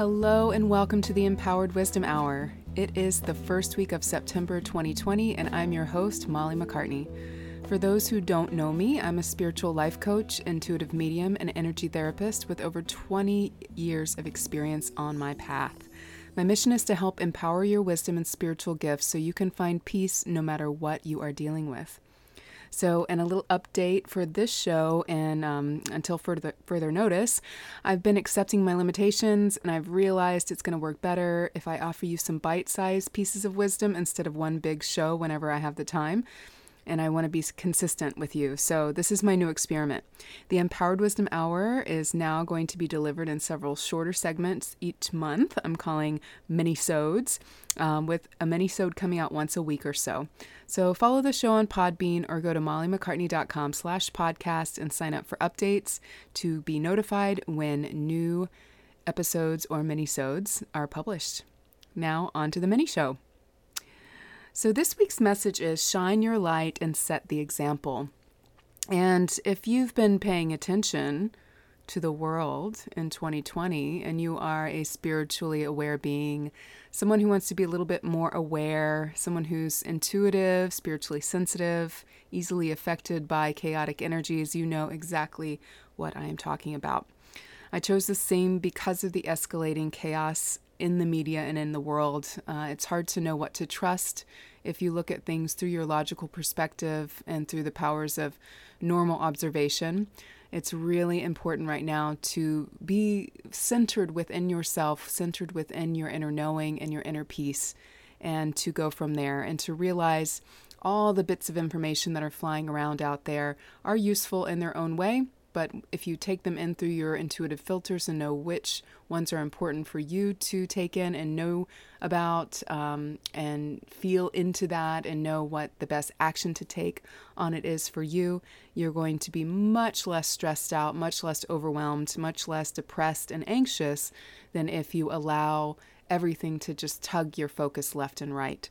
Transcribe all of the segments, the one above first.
Hello, and welcome to the Empowered Wisdom Hour. It is the first week of September 2020, and I'm your host, Molly MacCartney. For those who don't know me, I'm a spiritual life coach, intuitive medium, and energy therapist with over 20 years of experience on my path. My mission is to help empower your wisdom and spiritual gifts so you can find peace no matter what you are dealing with. So, and a little update for this show, and um, until further further notice, I've been accepting my limitations, and I've realized it's going to work better if I offer you some bite-sized pieces of wisdom instead of one big show whenever I have the time and I want to be consistent with you. So, this is my new experiment. The Empowered Wisdom Hour is now going to be delivered in several shorter segments each month. I'm calling mini-sodes, um, with a mini-sode coming out once a week or so. So, follow the show on Podbean or go to mollymaccartney.com slash podcast and sign up for updates to be notified when new episodes or mini-sodes are published. Now, on to the mini show. So, this week's message is shine your light and set the example. And if you've been paying attention to the world in 2020 and you are a spiritually aware being, someone who wants to be a little bit more aware, someone who's intuitive, spiritually sensitive, easily affected by chaotic energies, you know exactly what I am talking about. I chose the same because of the escalating chaos in the media and in the world. Uh, it's hard to know what to trust if you look at things through your logical perspective and through the powers of normal observation. It's really important right now to be centered within yourself, centered within your inner knowing and your inner peace, and to go from there and to realize all the bits of information that are flying around out there are useful in their own way but if you take them in through your intuitive filters and know which ones are important for you to take in and know about um, and feel into that and know what the best action to take on it is for you, you're going to be much less stressed out, much less overwhelmed, much less depressed and anxious than if you allow everything to just tug your focus left and right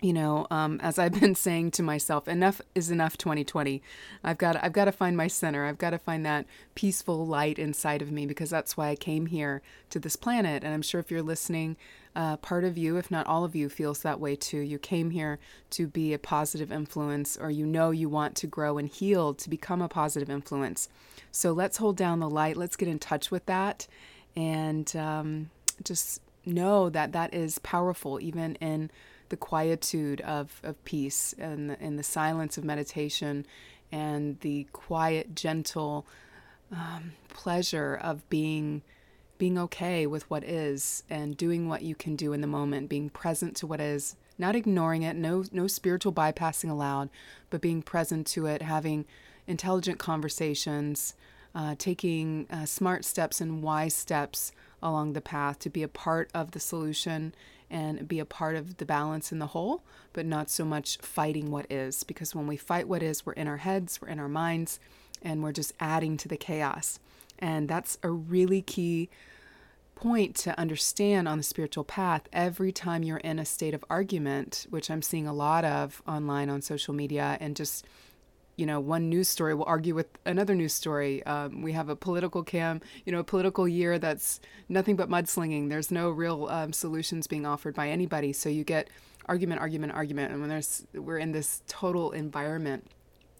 you know, um, as I've been saying to myself, enough is enough 2020. I've got I've got to find my center. I've got to find that peaceful light inside of me because that's why I came here to this planet. And I'm sure if you're listening, uh, part of you, if not all of you, feels that way too. You came here to be a positive influence, or you know you want to grow and heal to become a positive influence. So let's hold down the light. Let's get in touch with that, and um, just know that that is powerful, even in the quietude of, of peace and the, and the silence of meditation and the quiet, gentle um, pleasure of being being okay with what is and doing what you can do in the moment, being present to what is, not ignoring it, no no spiritual bypassing allowed, but being present to it, having intelligent conversations, uh, taking uh, smart steps and wise steps along the path to be a part of the solution and be a part of the balance in the whole, but not so much fighting what is. Because when we fight what is, we're in our heads, we're in our minds, and we're just adding to the chaos. And that's a really key point to understand on the spiritual path every time you're in a state of argument, which I'm seeing a lot of online on social media and just you know, one news story will argue with another news story. Um, we have a political cam, you know, a political year that's nothing but mudslinging. There's no real um, solutions being offered by anybody. So you get argument, argument, argument, and when there's we're in this total environment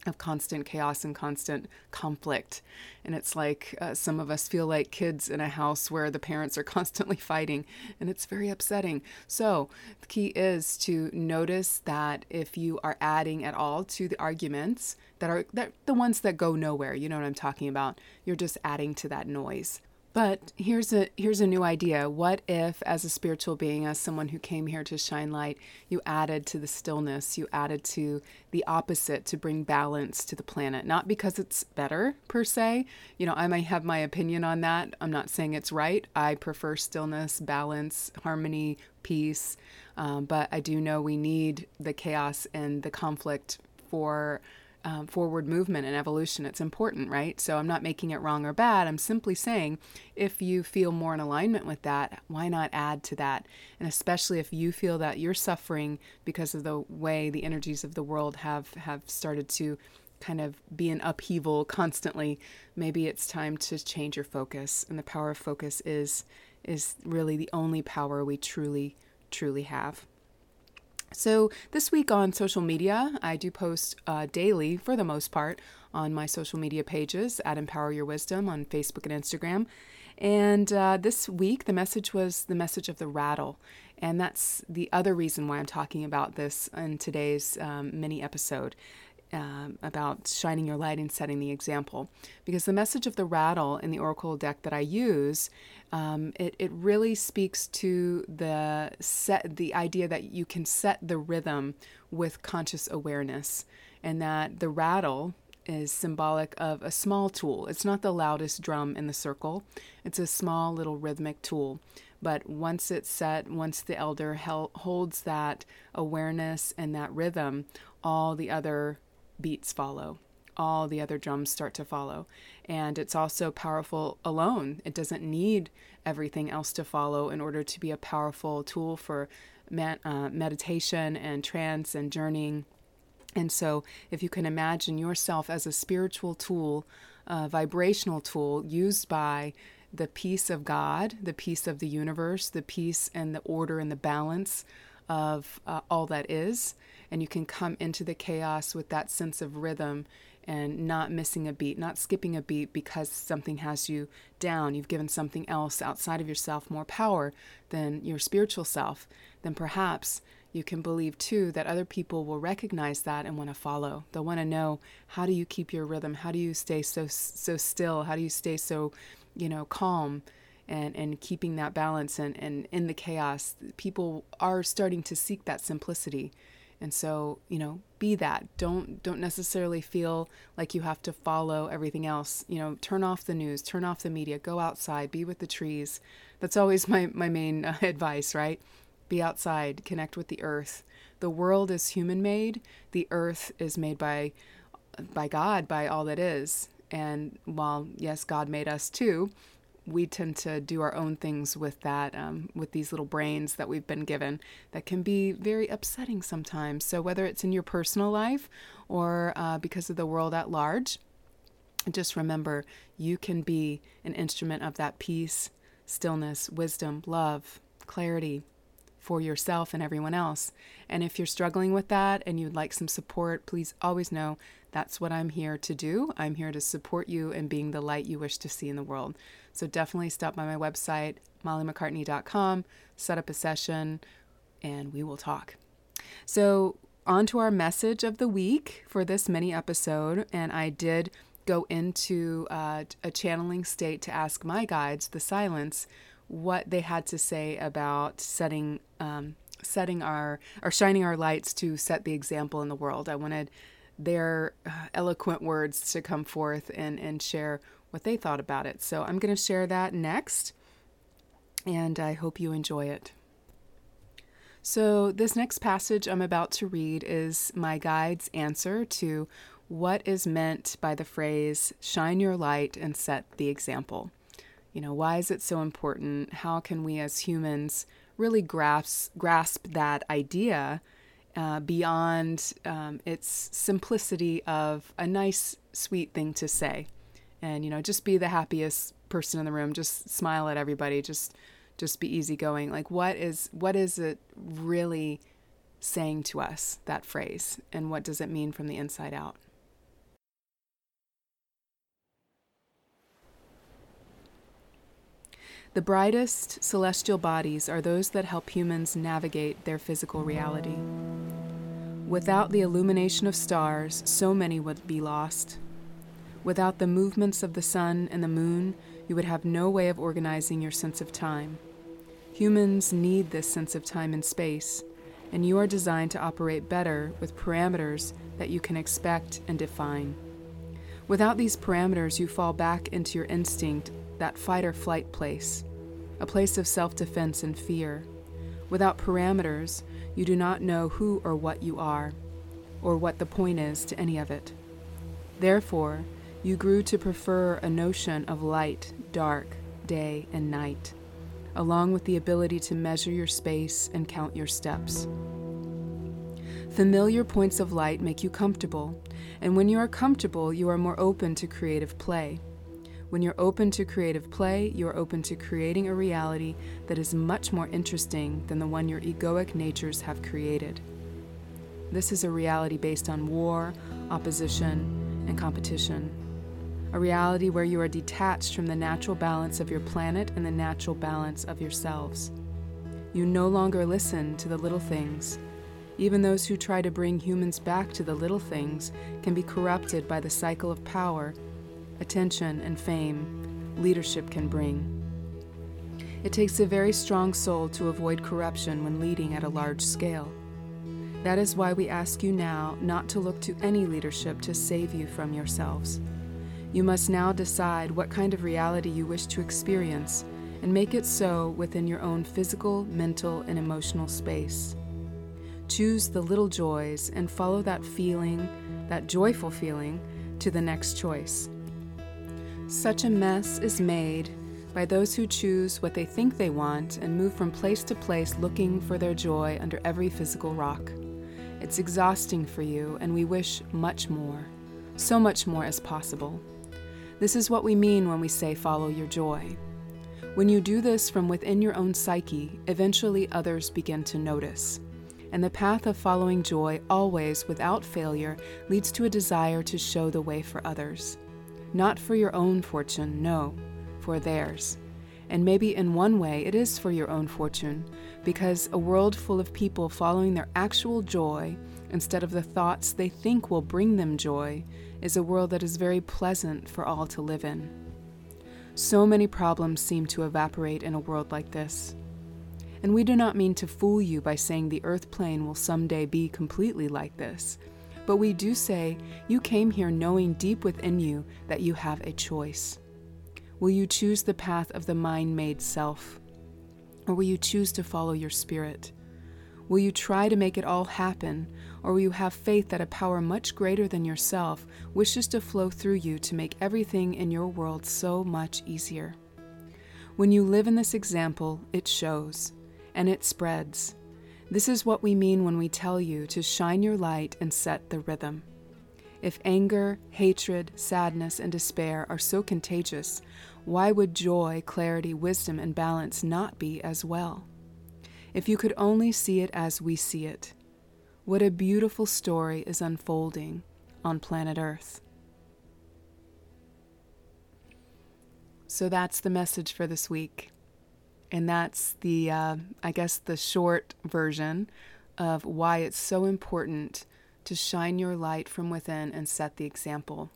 of constant chaos and constant conflict. And it's like uh, some of us feel like kids in a house where the parents are constantly fighting, and it's very upsetting. So, the key is to notice that if you are adding at all to the arguments that are that the ones that go nowhere, you know what I'm talking about, you're just adding to that noise. But here's a here's a new idea. What if as a spiritual being, as someone who came here to shine light, you added to the stillness, you added to the opposite to bring balance to the planet. Not because it's better per se. You know, I might have my opinion on that. I'm not saying it's right. I prefer stillness, balance, harmony, peace. Um, but I do know we need the chaos and the conflict for um, forward movement and evolution. It's important, right? So I'm not making it wrong or bad. I'm simply saying if you feel more in alignment with that, why not add to that? And especially if you feel that you're suffering because of the way the energies of the world have, have started to kind of be in upheaval constantly, maybe it's time to change your focus. And the power of focus is is really the only power we truly, truly have. So, this week on social media, I do post uh, daily for the most part on my social media pages at Empower Your Wisdom on Facebook and Instagram. And uh, this week, the message was the message of the rattle. And that's the other reason why I'm talking about this in today's um, mini episode um, about shining your light and setting the example. Because the message of the rattle in the Oracle deck that I use, um, it, it really speaks to the set the idea that you can set the rhythm with conscious awareness, and that the rattle is symbolic of a small tool. It's not the loudest drum in the circle. It's a small little rhythmic tool. But once it's set, once the elder holds that awareness and that rhythm, all the other beats follow. All the other drums start to follow. And it's also powerful alone. It doesn't need everything else to follow in order to be a powerful tool for med- uh, meditation and trance and journeying. And so, if you can imagine yourself as a spiritual tool, a vibrational tool used by the peace of God, the peace of the universe, the peace and the order and the balance of uh, all that is, and you can come into the chaos with that sense of rhythm and not missing a beat, not skipping a beat because something has you down. You've given something else outside of yourself more power than your spiritual self, then perhaps you can believe too that other people will recognize that and want to follow. They'll want to know how do you keep your rhythm? How do you stay so so still? How do you stay so, you know, calm? and, and keeping that balance and, and in the chaos, people are starting to seek that simplicity. And so, you know, be that. Don't don't necessarily feel like you have to follow everything else. You know, turn off the news, turn off the media, go outside, be with the trees. That's always my my main uh, advice, right? Be outside, connect with the earth. The world is human made. The earth is made by by God, by all that is. And while yes, God made us too, we tend to do our own things with that, um, with these little brains that we've been given that can be very upsetting sometimes. So, whether it's in your personal life or uh, because of the world at large, just remember you can be an instrument of that peace, stillness, wisdom, love, clarity for yourself and everyone else. And if you're struggling with that and you'd like some support, please always know that's what I'm here to do. I'm here to support you in being the light you wish to see in the world. So definitely stop by my website, mollymaccartney.com, set up a session, and we will talk. So, on to our message of the week for this mini episode. And I did go into uh, a channeling state to ask my guides, the silence, what they had to say about setting. Um, setting our or shining our lights to set the example in the world. I wanted their uh, eloquent words to come forth and, and share what they thought about it. So I'm going to share that next, and I hope you enjoy it. So, this next passage I'm about to read is my guide's answer to what is meant by the phrase, shine your light and set the example. You know, why is it so important? How can we as humans really grasp, grasp that idea uh, beyond um, its simplicity of a nice, sweet thing to say? and you know just be the happiest person in the room. Just smile at everybody. Just just be easygoing. Like what is what is it really saying to us that phrase? And what does it mean from the inside out? The brightest celestial bodies are those that help humans navigate their physical reality. Without the illumination of stars, so many would be lost. Without the movements of the sun and the moon, you would have no way of organizing your sense of time. Humans need this sense of time and space, and you are designed to operate better with parameters that you can expect and define. Without these parameters, you fall back into your instinct, that fight or flight place, a place of self defense and fear. Without parameters, you do not know who or what you are, or what the point is to any of it. Therefore, you grew to prefer a notion of light, dark, day, and night, along with the ability to measure your space and count your steps. Familiar points of light make you comfortable, and when you are comfortable, you are more open to creative play. When you're open to creative play, you're open to creating a reality that is much more interesting than the one your egoic natures have created. This is a reality based on war, opposition, and competition. A reality where you are detached from the natural balance of your planet and the natural balance of yourselves. You no longer listen to the little things. Even those who try to bring humans back to the little things can be corrupted by the cycle of power attention, and fame leadership can bring. It takes a very strong soul to avoid corruption when leading at a large scale. That is why we ask you now not to look to any leadership to save you from yourselves. You must now decide what kind of reality you wish to experience and make it so within your own physical, mental, and emotional space. Choose the little joys and follow that feeling, that joyful feeling, to the next choice. Such a mess is made by those who choose what they think they want and move from place to place looking for their joy under every physical rock. It's exhausting for you, and we wish much more, so much more as possible. This is what we mean when we say follow your joy. When you do this from within your own psyche, eventually others begin to notice. And the path of following joy, always without failure, leads to a desire to show the way for others. Not for your own fortune, no, for theirs. And maybe in one way it is for your own fortune, because a world full of people following their actual joy instead of the thoughts they think will bring them joy is a world that is very pleasant for all to live in. So many problems seem to evaporate in a world like this. And we do not mean to fool you by saying the earth plane will someday be completely like this. But we do say, You came here knowing deep within you that you have a choice. Will you choose the path of the mind made self? Or will you choose to follow your spirit? Will you try to make it all happen? Or will you have faith that a power much greater than yourself wishes to flow through you to make everything in your world so much easier? When you live in this example, it shows, and it spreads, this is what we mean when we tell you to shine your light and set the rhythm. If anger, hatred, sadness, and despair are so contagious, why would joy, clarity, wisdom, and balance not be as well? If you could only see it as we see it, what a beautiful story is unfolding on planet Earth. So that's the message for this week. And that's the, uh, I guess, the short version of why it's so important to shine your light from within and set the example.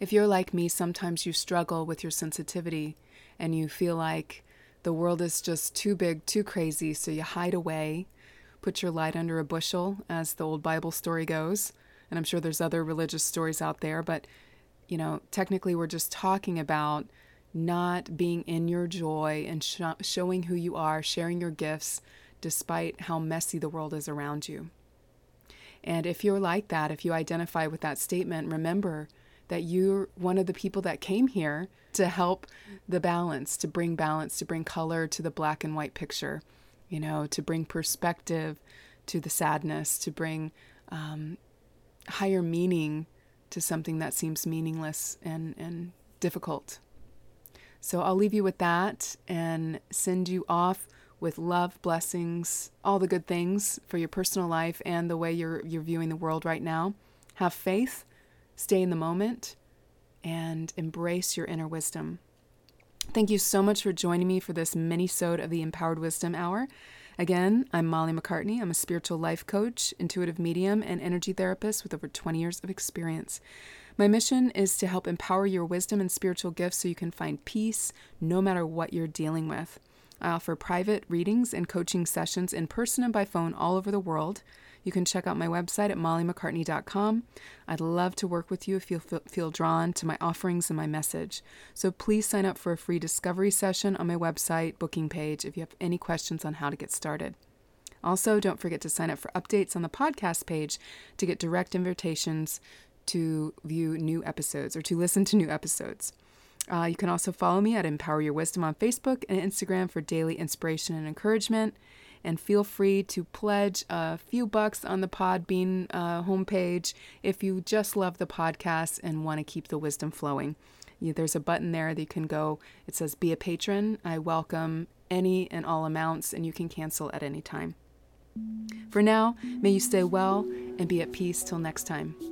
If you're like me, sometimes you struggle with your sensitivity and you feel like the world is just too big, too crazy, so you hide away, put your light under a bushel, as the old Bible story goes. And I'm sure there's other religious stories out there, but you know, technically we're just talking about not being in your joy and sh- showing who you are, sharing your gifts, despite how messy the world is around you. And if you're like that, if you identify with that statement, remember that you're one of the people that came here to help the balance, to bring balance, to bring color to the black and white picture, you know, to bring perspective to the sadness, to bring um, higher meaning to something that seems meaningless and, and difficult. So I'll leave you with that and send you off with love, blessings, all the good things for your personal life and the way you're you're viewing the world right now. Have faith, stay in the moment, and embrace your inner wisdom. Thank you so much for joining me for this mini-sode of the Empowered Wisdom Hour. Again, I'm Molly MacCartney. I'm a spiritual life coach, intuitive medium, and energy therapist with over 20 years of experience. My mission is to help empower your wisdom and spiritual gifts so you can find peace no matter what you're dealing with. I offer private readings and coaching sessions in person and by phone all over the world. You can check out my website at mollymaccartney.com. I'd love to work with you if you feel drawn to my offerings and my message. So please sign up for a free discovery session on my website booking page if you have any questions on how to get started. Also, don't forget to sign up for updates on the podcast page to get direct invitations to view new episodes or to listen to new episodes. Uh, you can also follow me at Empower Your Wisdom on Facebook and Instagram for daily inspiration and encouragement. And feel free to pledge a few bucks on the Podbean uh, homepage if you just love the podcast and want to keep the wisdom flowing. You, there's a button there that you can go. It says Be a Patron. I welcome any and all amounts, and you can cancel at any time. For now, may you stay well and be at peace till next time.